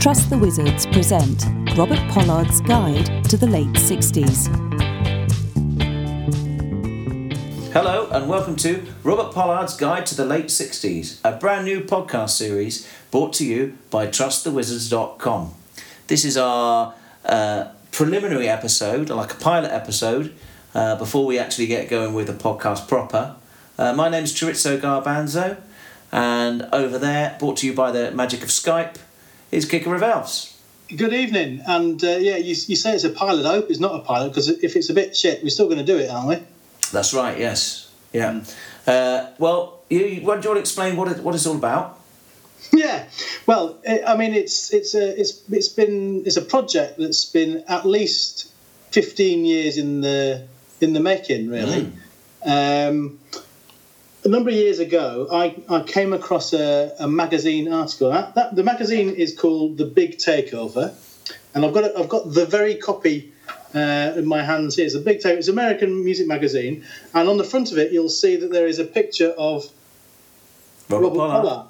Trust the Wizards present Robert Pollard's Guide to the Late 60s. Hello, and welcome to Robert Pollard's Guide to the Late 60s, a brand new podcast series brought to you by TrustTheWizards.com. This is our uh, preliminary episode, like a pilot episode, uh, before we actually get going with the podcast proper. Uh, my name's Chorizo Garbanzo, and over there, brought to you by the magic of Skype, is Kicker of Elves. Good evening, and uh, yeah, you, you say it's a pilot. I hope it's not a pilot because if it's a bit shit, we're still going to do it, aren't we? That's right. Yes. Yeah. Uh, well, you, what, do you want to explain what it, what it's all about? Yeah, well, it, I mean, it's it's a it's it's been it's a project that's been at least fifteen years in the in the making, really. Um, a number of years ago, I, I came across a, a magazine article. That, that, the magazine is called The Big Takeover, and I've got a, I've got the very copy uh, in my hands here. It's a big takeover. It's an American music magazine, and on the front of it, you'll see that there is a picture of Robert, Robert Pollard. Pollard.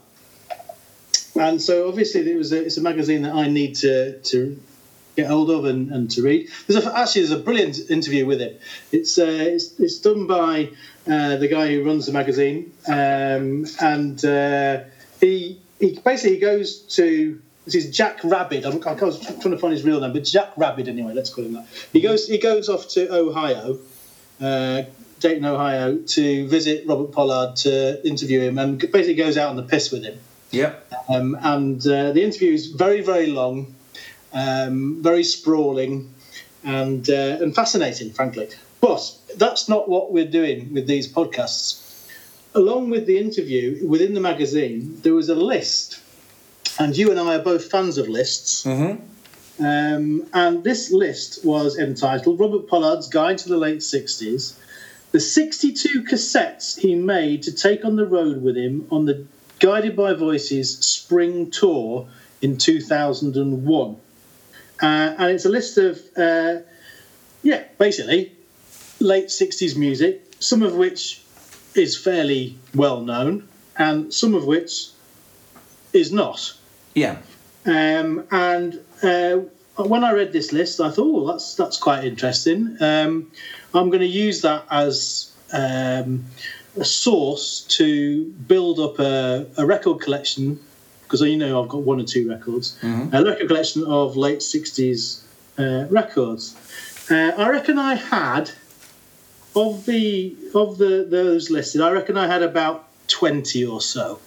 And so obviously it was a, it's a magazine that I need to to get hold of and, and to read. There's a, actually there's a brilliant interview with him. It's uh, it's, it's done by uh, the guy who runs the magazine, um, and uh, he he basically goes to this is Jack Rabbit. I'm, I was trying to find his real name, but Jack Rabbit anyway. Let's call him that. He goes he goes off to Ohio. Uh, Dayton, Ohio, to visit Robert Pollard to interview him, and basically goes out on the piss with him. Yep. Um, and uh, the interview is very, very long, um, very sprawling, and uh, and fascinating, frankly. But that's not what we're doing with these podcasts. Along with the interview within the magazine, there was a list, and you and I are both fans of lists. Mm-hmm. Um, and this list was entitled Robert Pollard's Guide to the Late 60s. The 62 cassettes he made to take on the road with him on the Guided by Voices spring tour in 2001. Uh, and it's a list of, uh, yeah, basically late 60s music, some of which is fairly well known, and some of which is not. Yeah. Um, and uh, when I read this list, I thought, oh, that's that's quite interesting. Um, I'm going to use that as um, a source to build up a, a record collection because you know I've got one or two records, a record collection of late '60s uh, records. Uh, I reckon I had of the of the those listed. I reckon I had about twenty or so.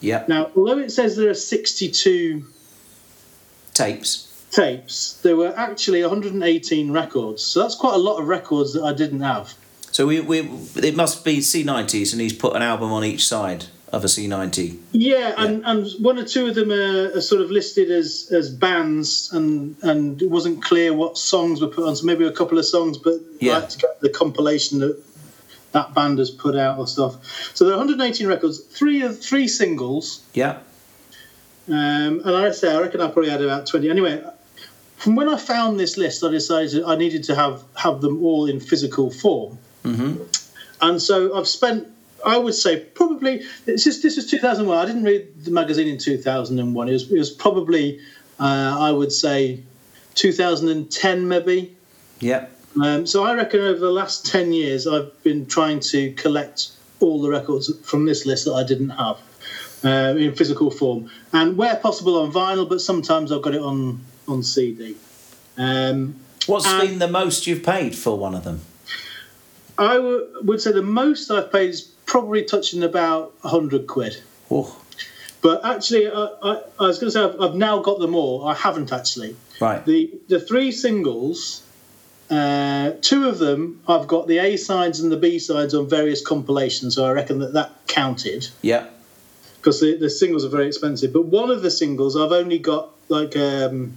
Yeah. Now, although it says there are 62 Tapes. tapes, there were actually 118 records. So that's quite a lot of records that I didn't have. So we, we it must be C90s, and he's put an album on each side of a C90. Yeah, and, and one or two of them are, are sort of listed as, as bands, and, and it wasn't clear what songs were put on. So maybe a couple of songs, but Yeah. like the compilation that that band has put out or stuff. So there are 118 records, three of three singles, Yeah. Um, and I say I reckon I probably had about twenty. Anyway, from when I found this list, I decided I needed to have have them all in physical form. Mm-hmm. And so I've spent, I would say, probably it's just this is 2001. I didn't read the magazine in 2001. It was, it was probably, uh, I would say, 2010 maybe. Yep. Um, so I reckon over the last 10 years, I've been trying to collect all the records from this list that I didn't have uh, in physical form, and where possible on vinyl, but sometimes I've got it on on CD. Um, What's been the most you've paid for one of them? I w- would say the most I've paid is probably touching about 100 quid. Oh, But actually, I, I, I was going to say I've, I've now got them all. I haven't actually. right. The the three singles, uh, two of them I've got the A sides and the B sides on various compilations, so I reckon that that counted Yeah. because the, the singles are very expensive. But one of the singles I've only got like um,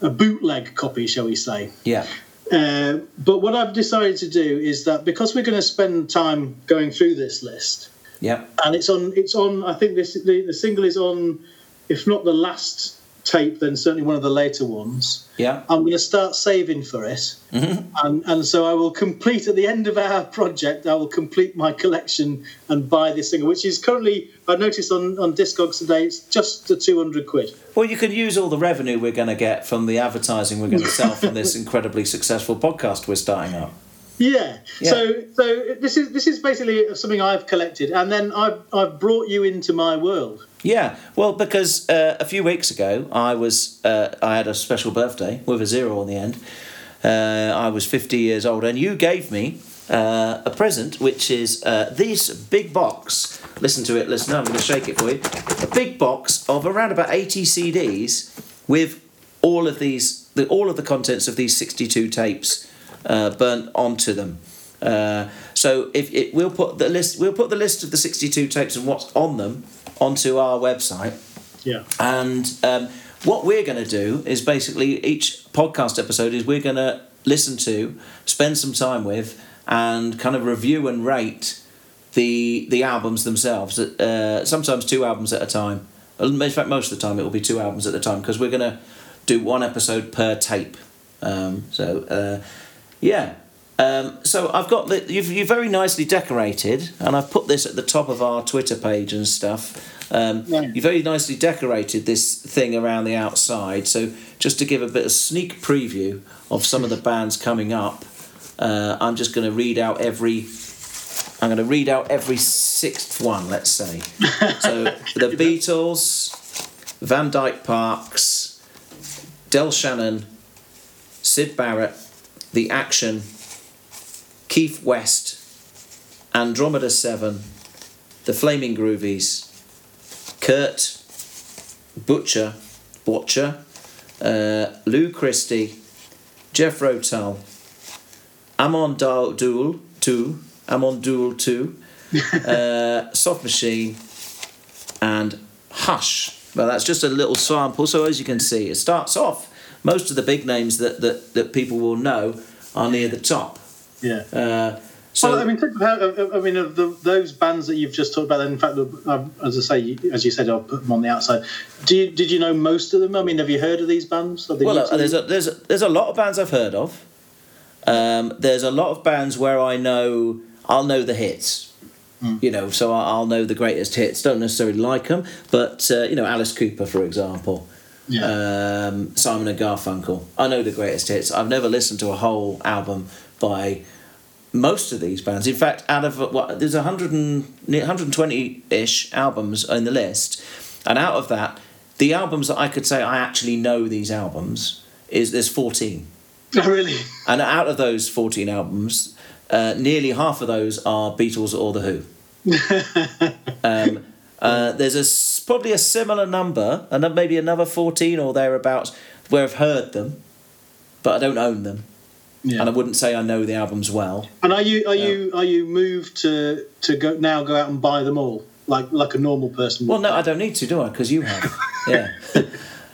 a bootleg copy, shall we say? Yeah. Uh, but what I've decided to do is that because we're going to spend time going through this list, Yep. and it's on it's on. I think this the, the single is on, if not the last tape than certainly one of the later ones. Yeah. I'm going to start saving for it, mm-hmm. and and so I will complete at the end of our project. I will complete my collection and buy this single, which is currently I noticed on on Discogs today. It's just the 200 quid. Well, you can use all the revenue we're going to get from the advertising we're going to sell from this incredibly successful podcast we're starting up. Yeah. Yeah. So so this is this is basically something I've collected, and then I've I've brought you into my world. Yeah, well, because uh, a few weeks ago I was uh, I had a special birthday with a zero on the end. Uh, I was fifty years old, and you gave me uh, a present, which is uh, this big box. Listen to it, listen. I'm going to shake it for you. A big box of around about eighty CDs with all of these, the, all of the contents of these sixty-two tapes uh, burnt onto them. Uh, so if it, we'll put the list, we'll put the list of the sixty-two tapes and what's on them onto our website. Yeah. And um, what we're going to do is basically each podcast episode is we're going to listen to, spend some time with, and kind of review and rate the the albums themselves. Uh, sometimes two albums at a time. In fact, most of the time it will be two albums at a time because we're going to do one episode per tape. Um, so uh, yeah. Um, so I've got the you've you very nicely decorated, and I've put this at the top of our Twitter page and stuff. Um, Yeah. You very nicely decorated this thing around the outside. So just to give a bit of sneak preview of some of the bands coming up, uh, I'm just going to read out every. I'm going to read out every sixth one. Let's say. So the Beatles, Van Dyke Parks, Del Shannon, Syd Barrett, The Action, Keith West, Andromeda 7, The Flaming Groovies, Curt, Boettcher, Boettcher, uh, Lou Christie, Jeff Rotal, Amon Düül 2, Amon Düül 2, uh, Soft Machine, and Hush. Well, that's just a little sample. So as you can see, it starts off. Most of the big names that, that, that people will know are near the top. Yeah. Uh, so well, I mean, think of how, I mean, of the, those bands that you've just talked about. In fact, um, as I say, as you said, I'll put them on the outside. Do you, did you know most of them? I mean, have you heard of these bands? Well, there's a, there's a, there's a lot of bands I've heard of. Um, there's a lot of bands where I know I'll know the hits. You know, so I'll know the greatest hits. Don't necessarily like them, but uh, you know, Alice Cooper, for example. Yeah. um, Simon and Garfunkel. I know the greatest hits. I've never listened to a whole album by most of these bands. In fact, out of what there's 100 and 120 ish albums in the list, and out of that, the albums that I could say I actually know these albums is there's 14. Oh, really? And out of those 14 albums, uh, nearly half of those are Beatles or The Who. um, uh, there's a, probably a similar number, and maybe another 14 or thereabouts, where I've heard them, but I don't own them. Yeah. And I wouldn't say I know the albums well. And are you are you are you moved to to go now go out and buy them all like like a normal person? Well, no, I don't need to, do I? Because you have. yeah.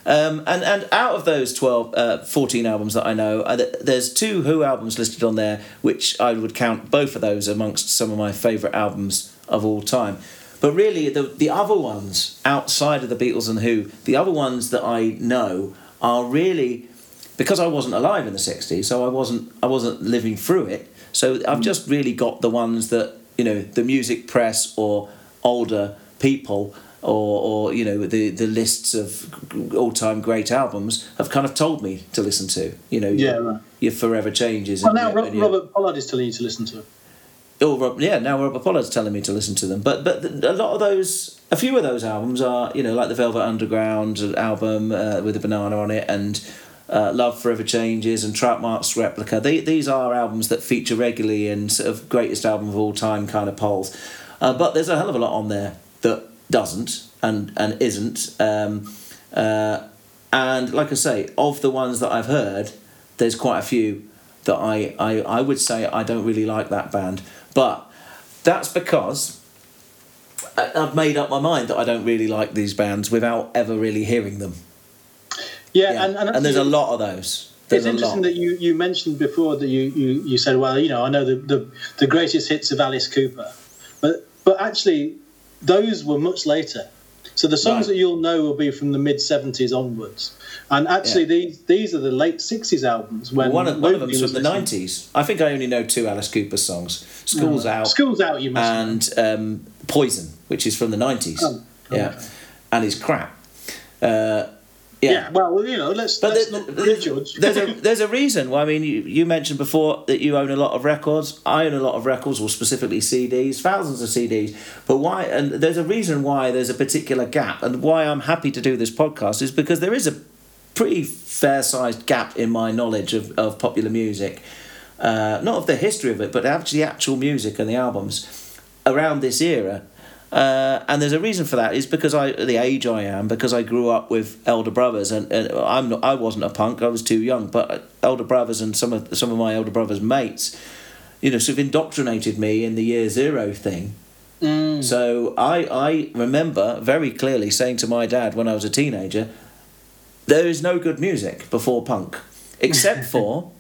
Um, and, and out of those 12, uh, 14 albums that I know, uh, there's two Who albums listed on there, which I would count both of those amongst some of my favourite albums of all time. But really, the, the other ones outside of the Beatles and Who, the other ones that I know are really because I wasn't alive in the 60s, so I wasn't I wasn't living through it. So I've just really got the ones that you know the music press or older people or, or you know the the lists of all time great albums have kind of told me to listen to. You know, Yeah, your, right. your forever changes. Well, and now your- Rob, and your- Robert Pollard is telling you to listen to it. Rob, yeah. Now Robert Pollard's telling me to listen to them, but but a lot of those, a few of those albums are you know like the Velvet Underground album uh, with a banana on it, and uh, Love Forever Changes and Trout Mask Replica. They, these are albums that feature regularly in sort of greatest album of all time kind of polls, uh, but there's a hell of a lot on there that doesn't and and isn't. Um, uh, and like I say, of the ones that I've heard, there's quite a few that I, I, I would say I don't really like that band. But that's because I've made up my mind that I don't really like these bands without ever really hearing them. Yeah, Yeah. and and, there's a lot of those. There's it's interesting that you, you mentioned before that you, you, you said, well, you know, I know the, the, the greatest hits of Alice Cooper, but but actually, those were much later. So the songs Right. that you'll know will be from the mid '70s onwards, and actually Yeah. these these are the late '60s albums when one of, one of them's was from the listening. 90s. I think I only know two Alice Cooper songs School's Out School's out. You must. and um, Poison, which is from the 90s. Oh, yeah. okay. And it's crap. Uh, yeah. yeah. Well, you know, let's But let's the- not the- prejudge. there's a there's a reason why I mean you, you mentioned before that you own a lot of records. I own a lot of records, or specifically CDs, thousands of CDs. But why? And there's a reason why there's a particular gap, and why I'm happy to do this podcast is because there is a pretty fair sized gap in my knowledge of, of popular music, uh, not of the history of it, but actually actual music and the albums around this era. Uh, and there's a reason for that is because I the age I am because I grew up with elder brothers and, and I'm not I wasn't a punk I was too young but elder brothers and some of some of my elder brothers mates you know sort of indoctrinated me in the year zero thing Mm. so I I remember very clearly saying to my dad when I was a teenager there is no good music before punk except for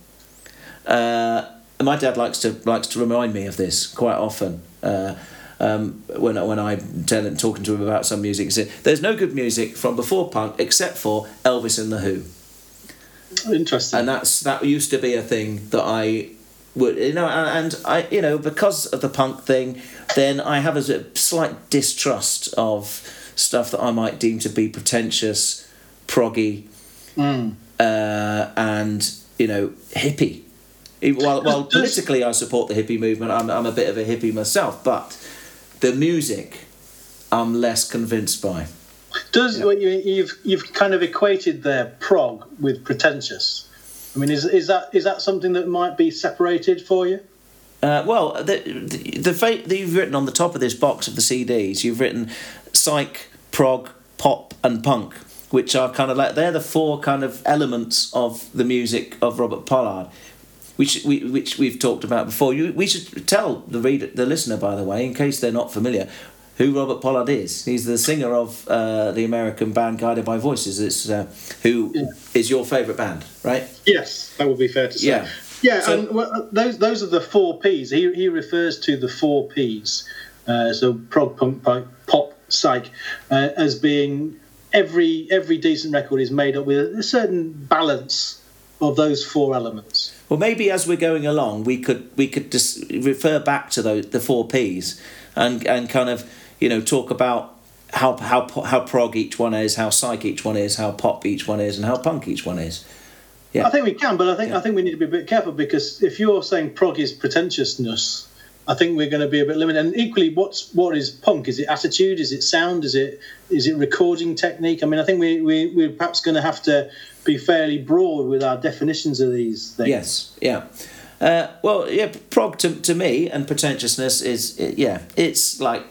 uh, my dad likes to likes to remind me of this quite often. Uh, um, when when I tell him talking to him about some music, he said, "There's no good music from before punk except for Elvis and the Who," Interesting. and that's that used to be a thing that I would you know, and I you know because of the punk thing, then I have a slight distrust of stuff that I might deem to be pretentious, proggy, Mm. uh, and you know hippie. While, while politically I support the hippie movement, I'm, I'm a bit of a hippie myself, but the music I'm less convinced by. Does well, you, you've you've kind of equated their prog with pretentious? I mean, is is that is that something that might be separated for you? Uh, well, the the, the fa- that you've written on the top of this box of the CDs, you've written psych, prog, pop, and punk, which are kind of like they're the four kind of elements of the music of Robert Pollard, which we which we've talked about before. You, we should tell the reader, the listener, by the way, in case they're not familiar, who Robert Pollard is. He's the singer of uh, the American band Guided by Voices. It's uh, who is Yeah. your favourite band, right? Yes, that would be fair to say. Yeah. Yeah, So- and well, those those are the four P's. He he refers to the four P's, uh, so prog, punk, pop, psych, uh, as being every every decent record is made up with a certain balance of those four elements. Well, maybe as we're going along, we could we could just refer back to those the four P's and and kind of you know talk about how how how prog each one is, how psych each one is, how pop each one is, and how punk each one is. Yeah. I think we can, but I think Yeah. I think we need to be a bit careful because if you're saying prog is pretentiousness, I think we're going to be a bit limited. And equally, what's what is punk? Is it attitude? Is it sound? Is it is it recording technique? I mean, I think we we we're perhaps going to have to be fairly broad with our definitions of these things. Yes, yeah. Uh, well, yeah, prog to, to me and pretentiousness is yeah, it's like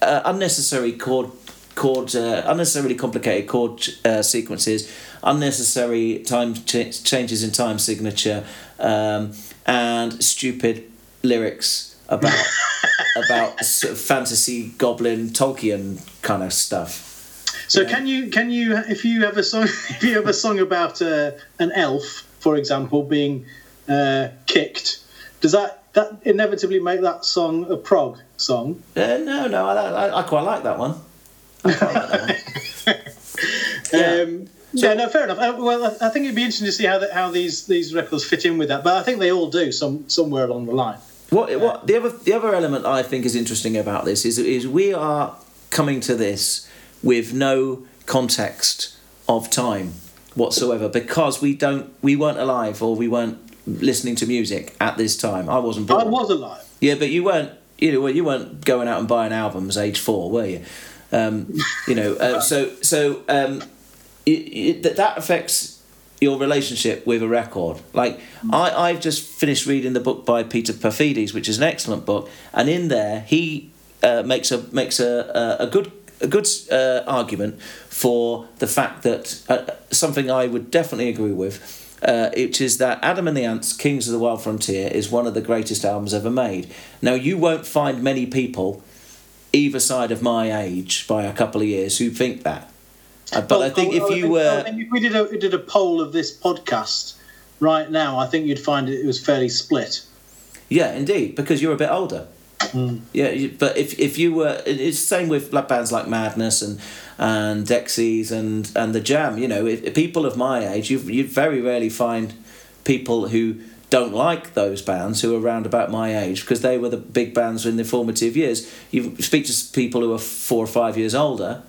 uh, unnecessary chord chord uh, unnecessarily complicated chord uh, sequences, unnecessary time ch- changes in time signature, um, and stupid lyrics about about sort of fantasy goblin Tolkien kind of stuff. So Yeah. can you can you if you have a song if you have a song about uh, an elf, for example, being uh, kicked, does that that inevitably make that song a prog song? Uh, no, no, I, I, I quite like that one. I quite like that one. Yeah. Um, yeah, no, fair enough. Uh, well, I I think it'd be interesting to see how that, how these these records fit in with that, but I think they all do some somewhere along the line. What what the other the other element I think is interesting about this is is we are coming to this with no context of time whatsoever because we don't we weren't alive or we weren't listening to music at this time. I wasn't born. I was alive. Yeah, but you weren't. You know, well, you weren't going out and buying albums age four, were you? Um, you know, uh, so so um, it, it, that that affects your relationship with a record. Like I, I've just finished reading the book by Peter Paphides, which is an excellent book, and in there he uh, makes a makes a a, good a good uh, argument for the fact that uh, something I would definitely agree with. Uh, which is that Adam and the Ants, Kings of the Wild Frontier, is one of the greatest albums ever made. Now, you won't find many people either side of my age by a couple of years who think that. Uh, but I think if you think- I were. think if we did a we did a poll of this podcast right now, I think you'd find it, was fairly split. Yeah, indeed, because you're a bit older. Yeah, but if if you were, it's the same with bands like Madness and and Dexys and and the Jam. You know, if, if people of my age, you you very rarely find people who don't like those bands who are around about my age because they were the big bands in their formative years. You speak to people who are four or five years older,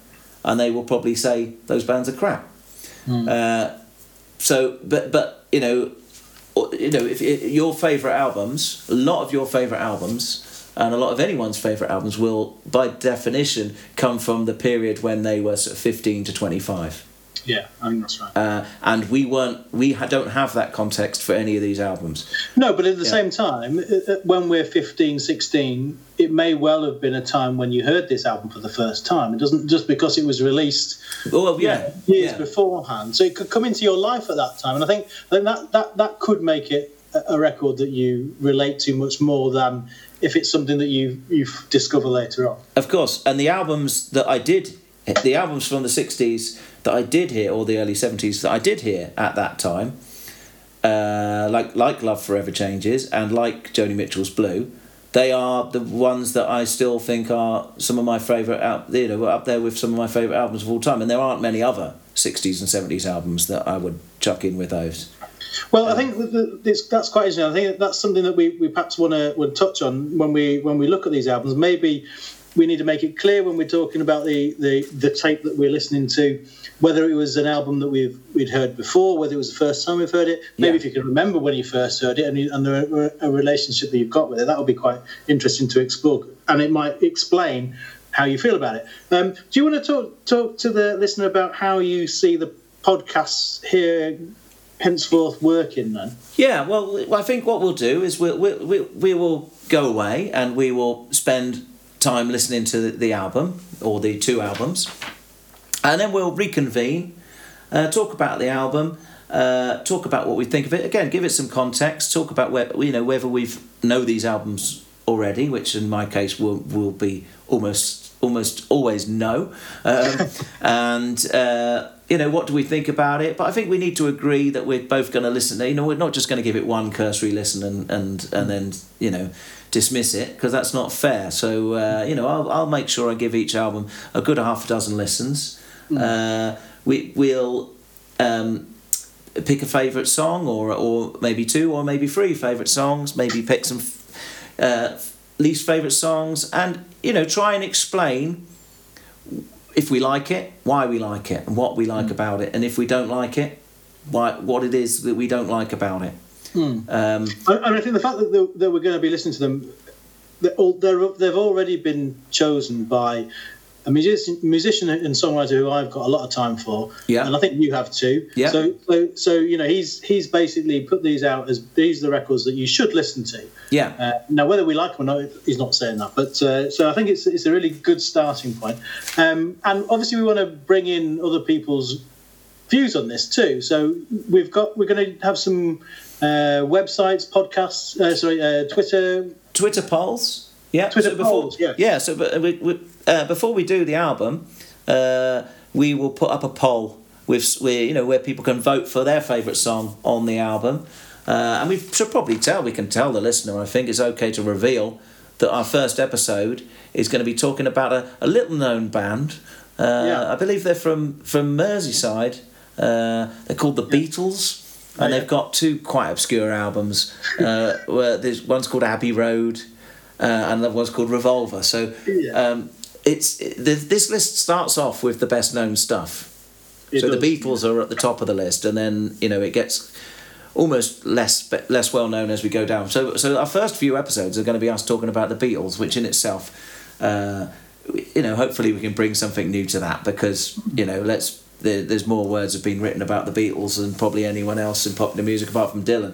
and they will probably say those bands are crap. Uh, so, but but you know, you know, if, if your favorite albums, a lot of your favorite albums, and a lot of anyone's favorite albums will, by definition, come from the period when they were sort of fifteen to twenty-five. Yeah, I think that's right. Uh, and we weren't, we ha- don't have that context for any of these albums. No, but at the Yeah. same time, uh, uh, when we're 15, 16, it may well have been a time when you heard this album for the first time. It doesn't just because it was released Oh yeah, years yeah. beforehand. So it could come into your life at that time, and I think, that, that that could make it a, a record that you relate to much more than if it's something that you you discover later on. Of course, and the albums that I did, the albums from the '60s that I did hear, or the early '70s that I did hear at that time, uh, like like Love Forever Changes and like Joni Mitchell's Blue, they are the ones that I still think are some of my favourite out. You know, up there with some of my favourite albums of all time, and there aren't many other '60s and '70s albums that I would chuck in with those. Well, I think that this, that's quite interesting. I think that's something that we, we perhaps want to would touch on when we when we look at these albums. Maybe we need to make it clear when we're talking about the, the, the tape that we're listening to, whether it was an album that we've we'd heard before, whether it was the first time we've heard it. Maybe Yeah. if you can remember when you first heard it and, you, and the, a relationship that you've got with it, that would be quite interesting to explore, and it might explain how you feel about it. Um, do you want to talk talk to the listener about how you see the podcasts here henceforth working then? Yeah, well, I think what we'll do is we'll, we we we will go away and we will spend time listening to the, album or the two albums, and then we'll reconvene, uh, talk about the album, uh, talk about what we think of it. Again, give it some context. Talk about where you know whether we've know these albums already, which in my case will will be almost almost always no, um, and. Uh, you know what do we think about it? But I think we need to agree that we're both going to listen. You know, we're not just going to give it one cursory listen and and and then you know dismiss it because that's not fair. So uh, you know, I'll I'll make sure I give each album a good half a dozen listens. Uh, we we'll. Um, pick a favourite song or or maybe two or maybe three favourite songs maybe pick some uh, least favourite songs and you know try and explain if we like it why we like it and what we like about it and if we don't like it why what it is that we don't like about it um, And and I think the fact that, the, that we're going to be listening to them, they're, all- they're, they've already been chosen by a musician, musician and songwriter who I've got a lot of time for. Yeah. And I think you have too. Yeah. So, so, so you know, he's he's basically put these out as these are the records that you should listen to. yeah Uh, now, whether we like them or not, he's not saying that. But uh, so I think it's it's a really good starting point. Um, and obviously, we want to bring in other people's views on this too. So we've got we're going to have some uh, websites, podcasts, uh, sorry, uh, Twitter. Twitter polls. Yeah, Twitter so before, polls, yeah. yeah. So, but we, we, uh, before we do the album, uh, we will put up a poll with where you know where people can vote for their favourite song on the album, uh, and we should probably tell we can tell the listener. I think it's okay to reveal that our first episode is going to be talking about a, a little known band. Uh, Yeah. I believe they're from from Merseyside. Uh, they're called the Beatles. And they've got two quite obscure albums. Uh, where there's one's called Abbey Road, uh, and another one's called Revolver. So um, it's it, this list starts off with the best known stuff. It so the does. Beatles are at the top of the list, and then you know it gets almost less less well known as we go down. So so our first few episodes are going to be us talking about the Beatles, which in itself, uh, you know, hopefully we can bring something new to that because you know let's. There, there's more words have been written about the Beatles than probably anyone else in popular music apart from Dylan.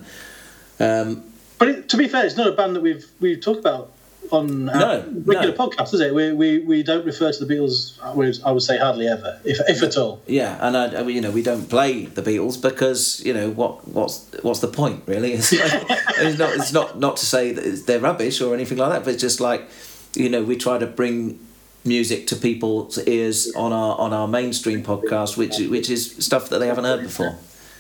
Um, But it, to be fair, it's not a band that we've we've talked about on our No, regular no. podcast, is it? We, we we don't refer to the Beatles. I would, say hardly ever, if if at all. Yeah, and I, I mean, you know, we don't play the Beatles because you know what what's what's the point really? It's, like, it's not it's not not to say that they're rubbish or anything like that, but it's just like you know we try to bring music to people's ears on our on our mainstream podcast, which which is stuff that they haven't heard before.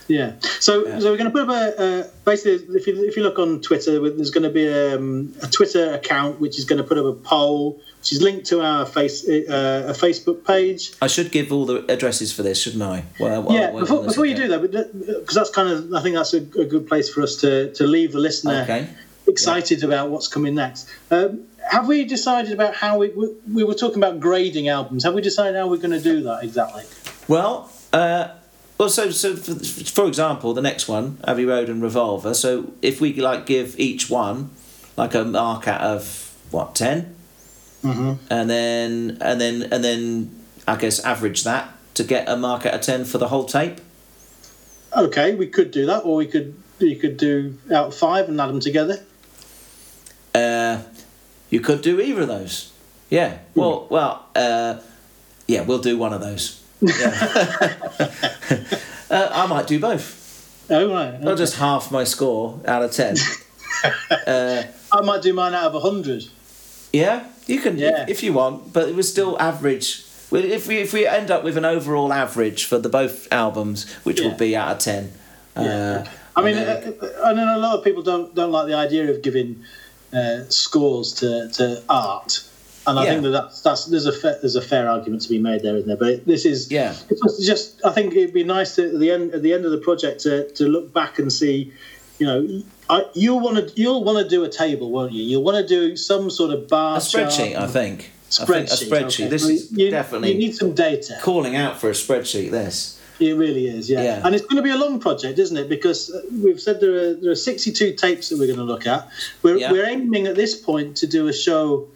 Yeah. So, Yeah. so we're going to put up a, uh, basically, if you, if you look on Twitter, there's going to be um, a Twitter account which is going to put up a poll, which is linked to our face uh, a Facebook page. I should give all the addresses for this, shouldn't I? Well, well, yeah. well, Before, before you do that, because that's kind of, I think that's a, a good place for us to to leave the listener Okay. excited about what's coming next. Um, have we decided about how we, we we were talking about grading albums? Have we decided how we're going to do that exactly? Well, uh, well, so so for, for example, the next one, Abbey Road and Revolver. So if we like give each one like a mark out of what 10 Mhm. and then and then and then I guess average that to get a mark out of ten for the whole tape. Okay, we could do that, or we could you could do out five and add them together. Uh, you could do either of those. Yeah. Well, well, uh, yeah, we'll do one of those. Yeah. uh, I might do both. Oh right. Not just half my score out of ten. uh, I might do mine out of hundred. yeah, you can Yeah. if, you want, but it was still average. Well, If we if we end up with an overall average for the both albums, which Yeah. will be out of ten. Yeah. Uh, I mean, and uh, I know a lot of people don't don't like the idea of giving uh, scores to, to art, and I Yeah. think that that's, that's there's a fair, there's a fair argument to be made there, isn't there? But this is Yeah. it's just I think it'd be nice to at the end at the end of the project to, to look back and see, you know. I, you'll want to you'll want to do a table, won't you? You'll want to do some sort of bar a spreadsheet, chart. I think. I Spreadsheet. think a spreadsheet. okay. This Well, is you, definitely you need some data. calling out for a spreadsheet. This. It really is, yeah. Yeah. And it's going to be a long project, isn't it? Because uh, we've said there are there are 62 tapes that we're going to look at. We're, Yeah. we're aiming at this point to do a show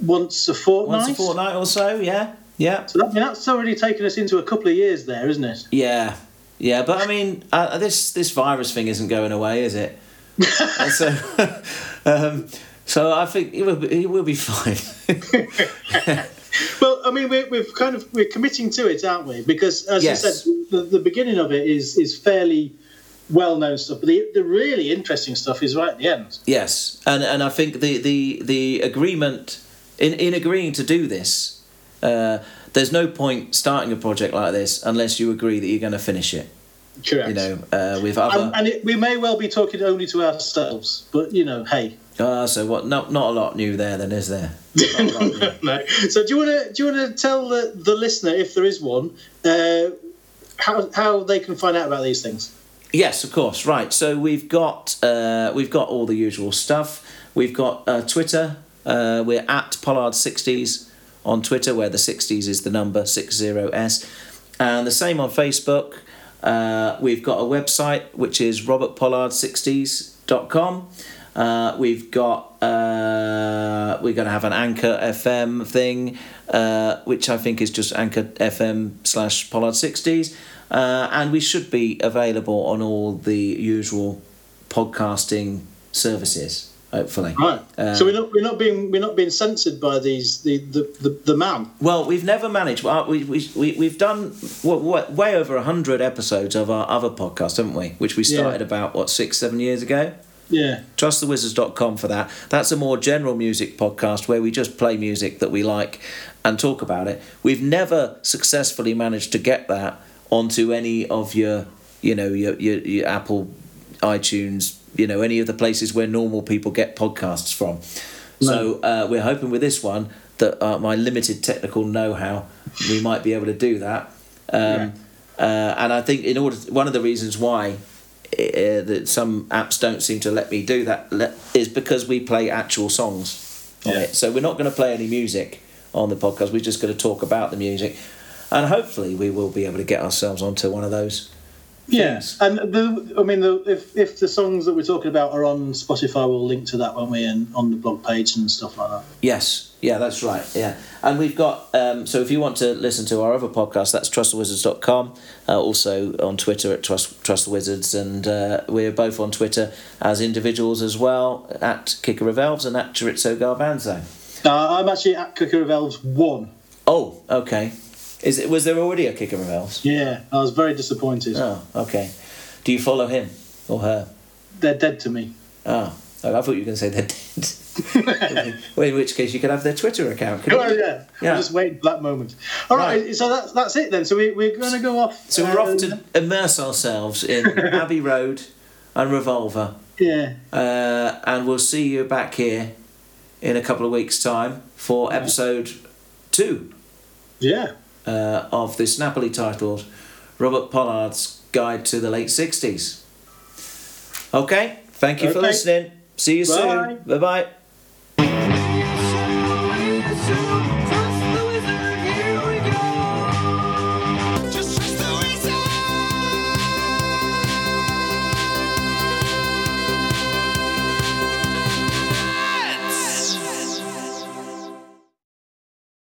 once a fortnight. Once a fortnight or so. Yeah. Yeah. So that, I mean, that's already taken us into a couple of years there, isn't it? Yeah, yeah, but I mean, uh, this this virus thing isn't going away, is it? So, um, so I think it will be, it will be fine. Well, I mean, we're, we've kind of we're committing to it, aren't we? Because as Yes. you said, the, the beginning of it is is fairly well known stuff, but the, the really interesting stuff is right at the end. yes, and and I think the the the agreement in in agreeing to do this, uh, there's no point starting a project like this unless you agree that you're going to finish it. Correct. You know, uh, with other. and, and it, we may well be talking only to ourselves, but you know, hey. Ah, so what? Not not a lot new there, then, is there? Not a lot new. no. So do you want to do you want to tell the, the listener, if there is one, uh, how how they can find out about these things? Yes, of course. Right. So we've got uh, we've got all the usual stuff. We've got uh, Twitter. Uh, we're at Pollard Sixties on Twitter, where the sixties is the number six zero s, and the same on Facebook. Uh, we've got a website which is robertpollard60s.com. Uh, we've got uh, we're going to have an Anchor FM thing, uh, which I think is just Anchor FM slash Pollard Sixties, uh, and we should be available on all the usual podcasting services. Hopefully, Right. Uh, so we're not we're not being we're not being censored by these the the, the, the man. Well, we've never managed. Well, we, we, we, we've done what, what, way over 100 episodes of our other podcast, haven't we? Which we Yeah. started about, what, six, seven years ago? Yeah. trustthewizards.com for that. That's a more general music podcast where we just play music that we like and talk about it. We've never successfully managed to get that onto any of your, you know, your your, your Apple, iTunes, you know, any of the places where normal people get podcasts from. So uh, we're hoping with this one that uh, my limited technical know-how, we might be able to do that. Um, uh, and I think in order, to, one of the reasons why uh, that some apps don't seem to let me do that is because we play actual songs on Yeah. it. So we're not going to play any music on the podcast. We're just going to talk about the music, and hopefully we will be able to get ourselves onto one of those. Yes, and the I mean, the, if if the songs that we're talking about are on Spotify, we'll link to that, won't we, and on the blog page and stuff like that. Yes, yeah, that's right. Yeah, and we've got um, so if you want to listen to our other podcast, that's trustthewizards.com. Uh, also on Twitter at trust trust the wizards, and uh, we're both on Twitter as individuals as well at Kicker of Elves and at Chorizo Garbanzo. Uh, I'm actually at Kicker of Elves one. Oh, okay. Is it was there already a Kicker of Elves? Yeah, I was very disappointed. Oh, okay. Do you follow him or her? They're dead to me. Oh, I thought you were going to say they're dead. well, in which case you could have their Twitter account. Oh, you? yeah. Yeah. I'm just waiting for that moment. All right, Right. so that's that's it then. So we, we're going to go off. So we're off to immerse ourselves in Abbey Road and Revolver, Yeah. uh, and we'll see you back here in a couple of weeks' time for episode two Yeah. Uh, of this Napoli titled Robert Pollard's Guide to the Late 60s. Okay, thank you for listening. See you Bye. soon. Bye bye.